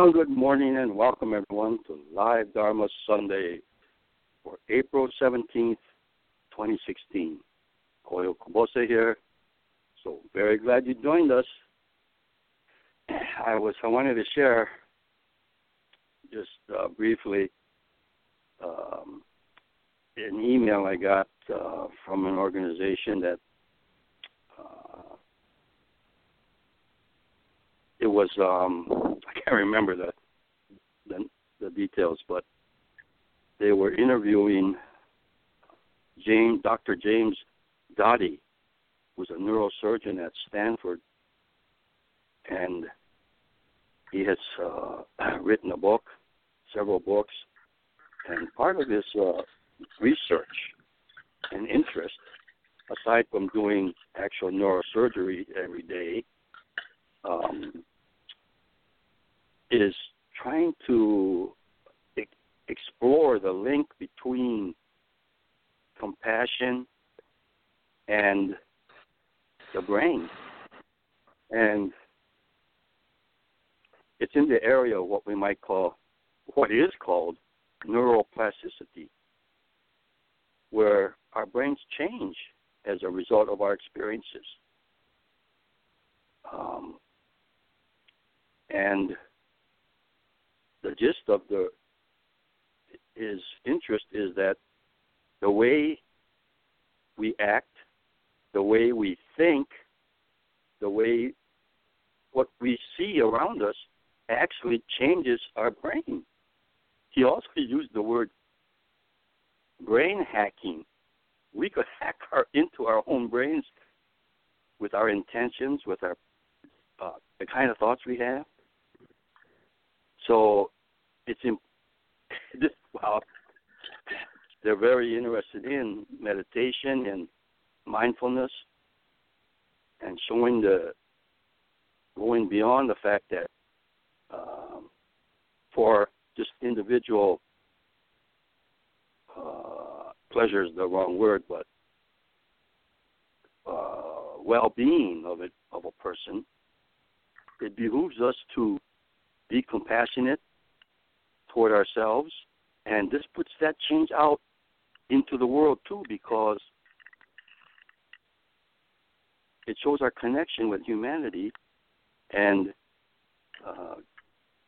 Well, good morning and welcome everyone to Live Dharma Sunday for April 17th, 2016. Koyo Kubose here. So very glad you joined us. I was I wanted to share just uh, briefly um, an email I got uh, from an organization that uh, it was um, I can't remember the, the the details, but they were interviewing James Dr. James Doty, who's a neurosurgeon at Stanford, and he has uh, written a book, several books, and part of his uh, research and interest, aside from doing actual neurosurgery every day, um, is trying to e- explore the link between compassion and the brain. And it's in the area of what we might call, what is called neuroplasticity, where our brains change as a result of our experiences. Um, and the gist of the his interest is that the way we act, the way we think, the way what we see around us actually changes our brain. He also used the word brain hacking. We could hack our into our own brains with our intentions, with our uh, the kind of thoughts we have. So it's in well, they're very interested in meditation and mindfulness and showing the going beyond the fact that um, for just individual uh, pleasure is the wrong word, but uh, well-being of it of a person, it behooves us to be compassionate toward ourselves, and this puts that change out into the world too, because it shows our connection with humanity and uh,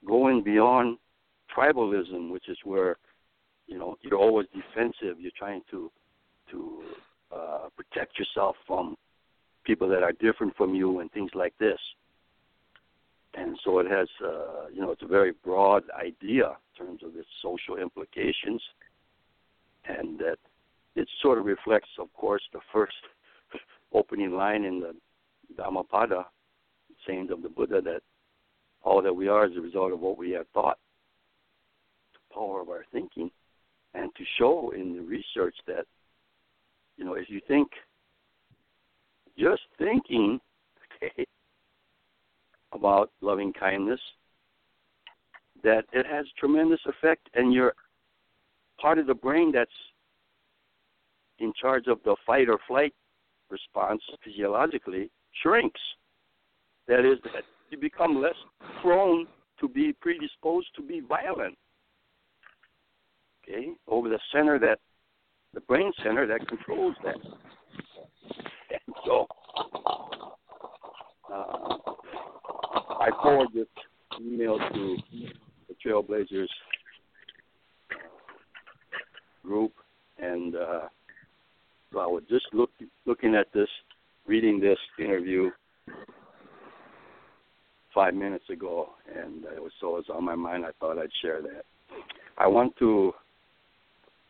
going beyond tribalism, which is where you know you're always defensive. You're trying to to uh, protect yourself from people that are different from you and things like this. And so it has, uh, you know, it's a very broad idea in terms of its social implications, and that it sort of reflects, of course, the first opening line in the Dhammapada, sayings of the Buddha that all that we are is a result of what we have thought, the power of our thinking, and to show in the research that, you know, if you think, just thinking, about loving kindness, that it has tremendous effect, and you're part of the brain that's in charge of the fight or flight response physiologically shrinks. That is, that you become less prone to be predisposed to be violent. Okay, over the center that the brain center that controls that. And so, uh, I forward this email to the Trailblazers group, and uh, so I was just look, looking at this, reading this interview five minutes ago, and it was so it was on my mind. I thought I'd share that. I want to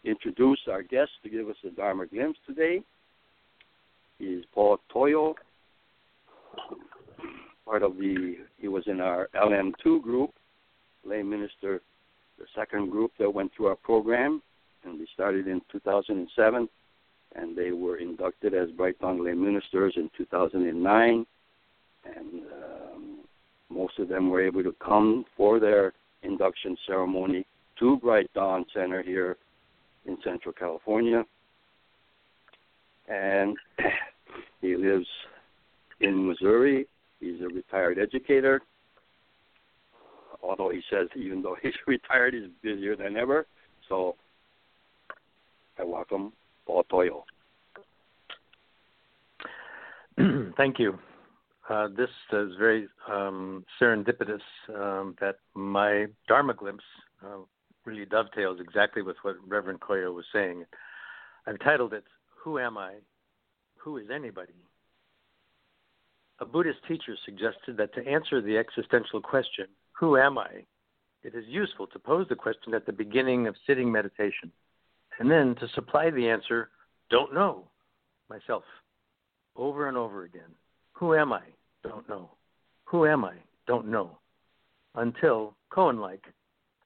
introduce our guest to give us a Dharma glimpse today. He's Paul Toyo, part of the. He was in our LM2 group, lay minister, the second group that went through our program, and we started in 2007, and they were inducted as Bright Dawn lay ministers in 2009, and um, most of them were able to come for their induction ceremony to Bright Dawn Center here in Central California. And he lives in Missouri. He's a retired educator. although he says even though he's retired, he's busier than ever. So I welcome Paul Toyo. Thank you. Uh, this is very um, serendipitous um, that my Dharma glimpse uh, really dovetails exactly with what Reverend Koyo was saying. I've titled it, Who Am I? Who is Anybody? A Buddhist teacher suggested that to answer the existential question, Who am I? it is useful to pose the question at the beginning of sitting meditation, and then to supply the answer, Don't know, myself, over and over again. Who am I? Don't know. Who am I? Don't know. Until, koan like,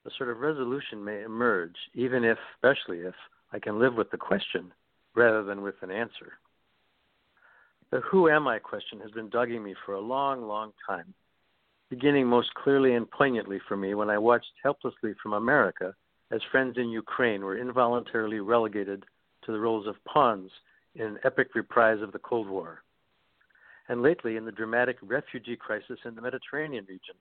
a sort of resolution may emerge, even if, especially if, I can live with the question rather than with an answer. The who am I question has been dogging me for a long, long time, beginning most clearly and poignantly for me when I watched helplessly from America as friends in Ukraine were involuntarily relegated to the roles of pawns in an epic reprise of the Cold War. And lately in the dramatic refugee crisis in the Mediterranean region,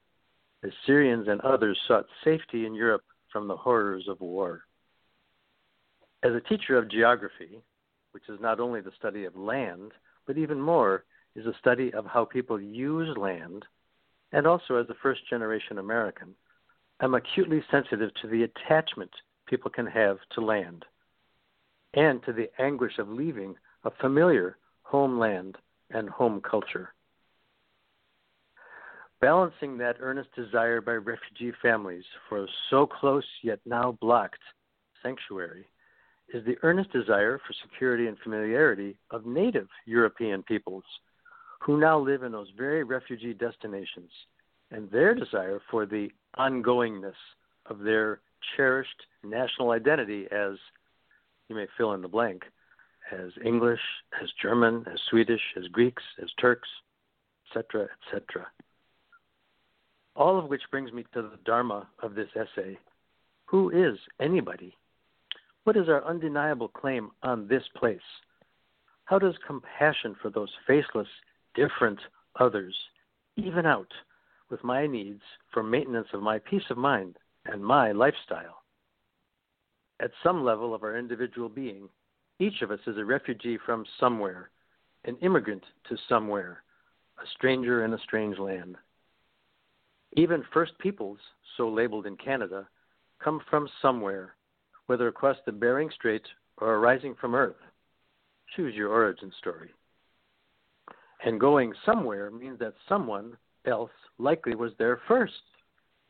as Syrians and others sought safety in Europe from the horrors of war. As a teacher of geography, which is not only the study of land, but even more is a study of how people use land, and also as a first generation American, I'm acutely sensitive to the attachment people can have to land and to the anguish of leaving a familiar homeland and home culture. Balancing that earnest desire by refugee families for a so close yet now blocked sanctuary is the earnest desire for security and familiarity of native European peoples who now live in those very refugee destinations and their desire for the ongoingness of their cherished national identity as you may fill in the blank as English, as German, as Swedish, as Greeks, as Turks, etc., etc. All of which brings me to the Dharma of this essay. Who is anybody? What is our undeniable claim on this place? How does compassion for those faceless, different others even out with my needs for maintenance of my peace of mind and my lifestyle? At some level of our individual being, each of us is a refugee from somewhere, an immigrant to somewhere, a stranger in a strange land. Even First Peoples, so labeled in Canada, come from somewhere whether across the Bering Strait or arising from Earth. Choose your origin story. And going somewhere means that someone else likely was there first.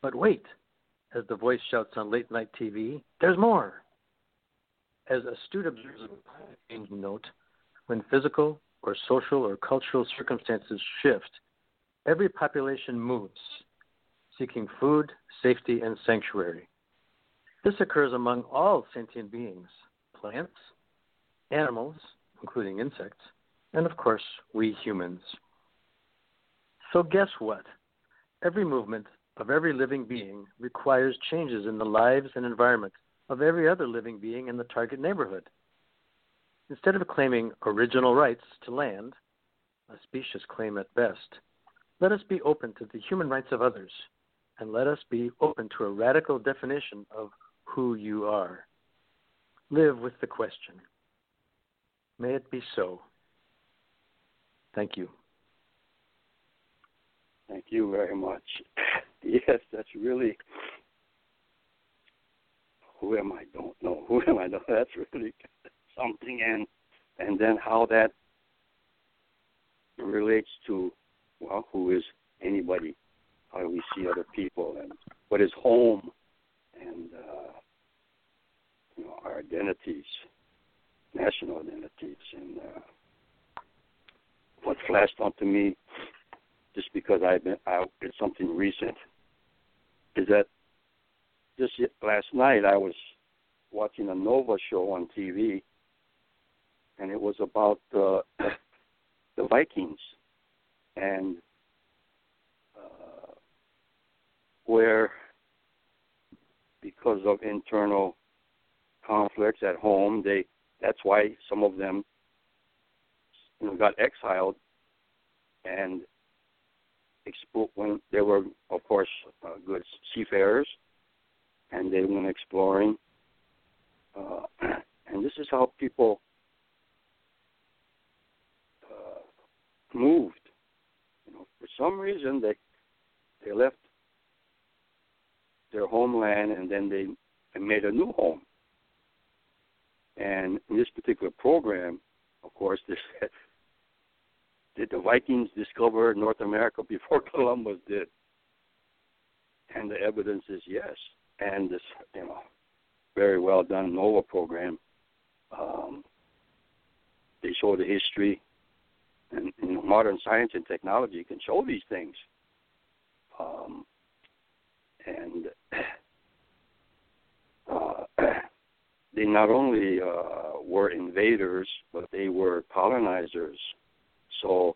But wait, as the voice shouts on late night TV, there's more. As astute observers of climate change note, when physical or social or cultural circumstances shift, every population moves, seeking food, safety, and sanctuary. This occurs among all sentient beings plants, animals, including insects, and of course, we humans. So, guess what? Every movement of every living being requires changes in the lives and environment of every other living being in the target neighborhood. Instead of claiming original rights to land, a specious claim at best, let us be open to the human rights of others, and let us be open to a radical definition of who you are. Live with the question. May it be so. Thank you. Thank you very much. Yes, that's really who am I? Don't know. Who am I? That's really something, and and then how that relates to well, who is anybody? How do we see other people, and what is home, and uh, you know, our identities, national identities, and uh, what flashed onto me, just because I've been out, it's something recent, is that just last night I was watching a Nova show on TV, and it was about uh, the Vikings and uh, where because of internal conflicts at home. They that's why some of them you know got exiled and expo- when they were, of course, uh, good seafarers, and they went exploring. Uh, and this is how people uh, moved. You know, for some reason they they left their homeland and then they, they made a new home. And in this particular program, of course, this did the Vikings discover North America before Columbus did? And the evidence is yes. And this, you know, very well done NOVA program. Um, they show the history, and modern science and technology can show these things. Um, and uh, they not only uh, were invaders, but they were colonizers. So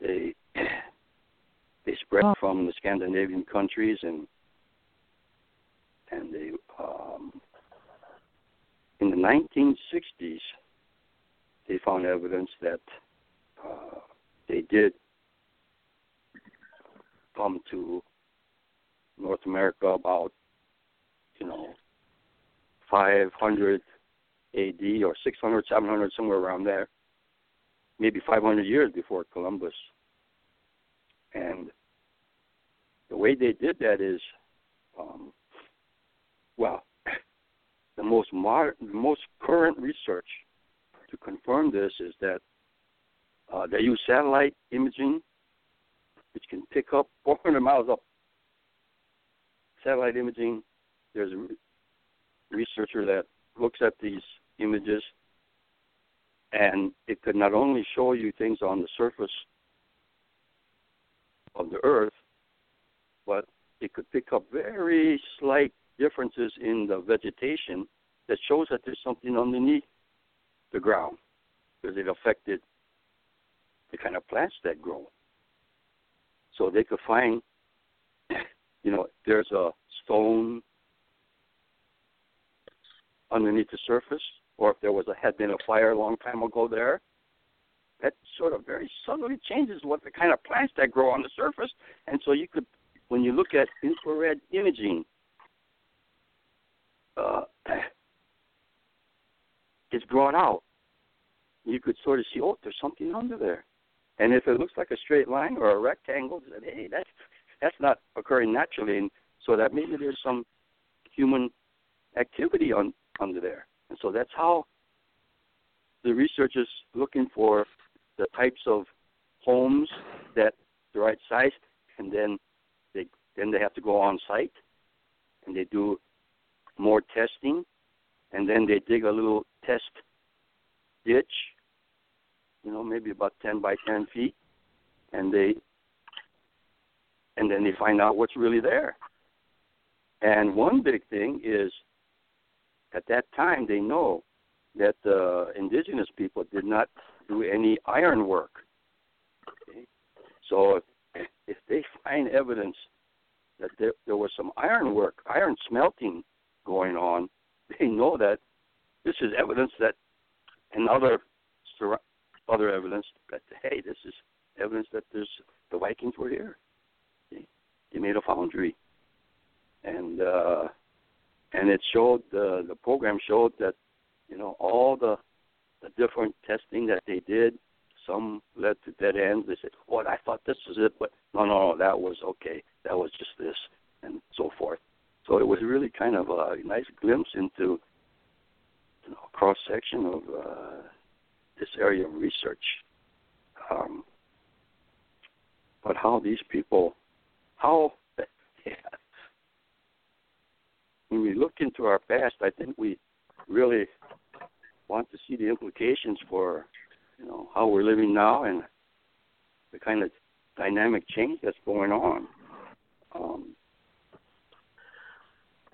they they spread from the Scandinavian countries and and they um, in the 1960s they found evidence that uh, they did come to North America about 500 AD or 600, 700, somewhere around there, maybe 500 years before Columbus. And the way they did that is, um, well, the most modern, the most current research to confirm this is that uh, they use satellite imaging, which can pick up 400 miles up. Satellite imaging. There's a researcher that looks at these images, and it could not only show you things on the surface of the Earth, but it could pick up very slight differences in the vegetation that shows that there's something underneath the ground because it affected the kind of plants that grow. So they could find, you know, there's a stone underneath the surface, or if there was a had been a fire a long time ago there, that sort of very subtly changes what the kind of plants that grow on the surface. And so you could, when you look at infrared imaging, uh, it's brought out. You could sort of see, oh, there's something under there. And if it looks like a straight line or a rectangle, then hey, that's that's not occurring naturally, and so that maybe there's some human activity on under there. And so that's how the researchers looking for the types of homes that the right size, and then they then they have to go on site and they do more testing, and then they dig a little test ditch, you know, maybe about ten by ten feet, and they and then they find out what's really there. And one big thing is at that time they know that the uh, indigenous people did not do any iron work. Okay? So if, if they find evidence that there, there was some iron work, iron smelting going on, they know that this is evidence that, and other other evidence that hey, this is evidence that there's the Vikings were here. They, they made a foundry, and uh, and it showed the the program showed that you know all the the different testing that they did some led to dead ends. They said "What? i thought this was it but no no no that was okay. That was just this and so forth. So it was really kind of a nice glimpse into you know cross section of uh this area of research. Um but how these people how when we look into our past, I think we really want to see the implications for you know how we're living now and the kind of dynamic change that's going on. Um,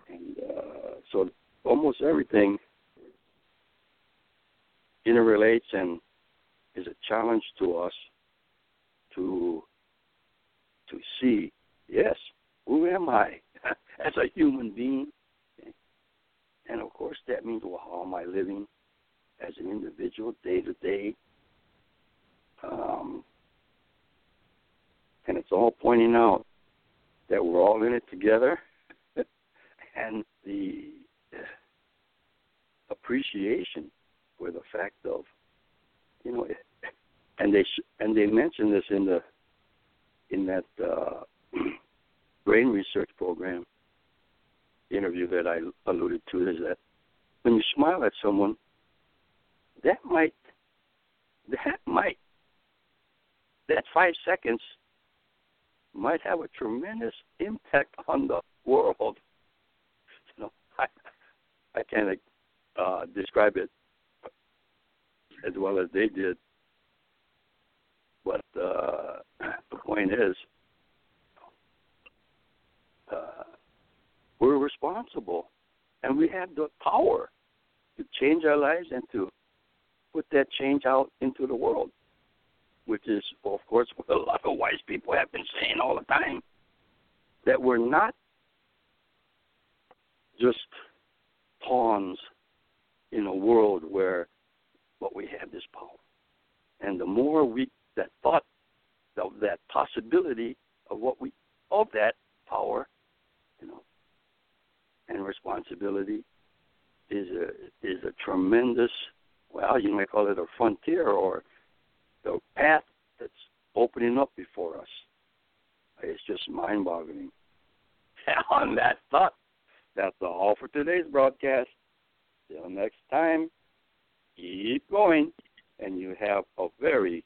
and uh, so almost everything interrelates and is a challenge to us to to see yes who am I as a human being and of course, that means, well, how am I living as an individual day to day? Um, and it's all pointing out that we're all in it together, and the appreciation for the fact of, you know, and they sh- and they mention this in the in that uh, brain research program interview that I alluded to is that when you smile at someone, that might that might that five seconds might have a tremendous impact on the world. You know, I I can't uh, describe it as well as they did, but uh, the point is, uh, we're responsible, and we have the power to change our lives and to put that change out into the world, which is, of course, what a lot of wise people have been saying all the time that we're not just pawns in a world where but we have this power. And the more we that thought of that possibility of what we of that power, you know, and responsibility is a is a tremendous well, you might call it a frontier or the path that's opening up before us. It's just mind boggling. On that thought, that's all for today's broadcast. Till next time, keep going, and you have a very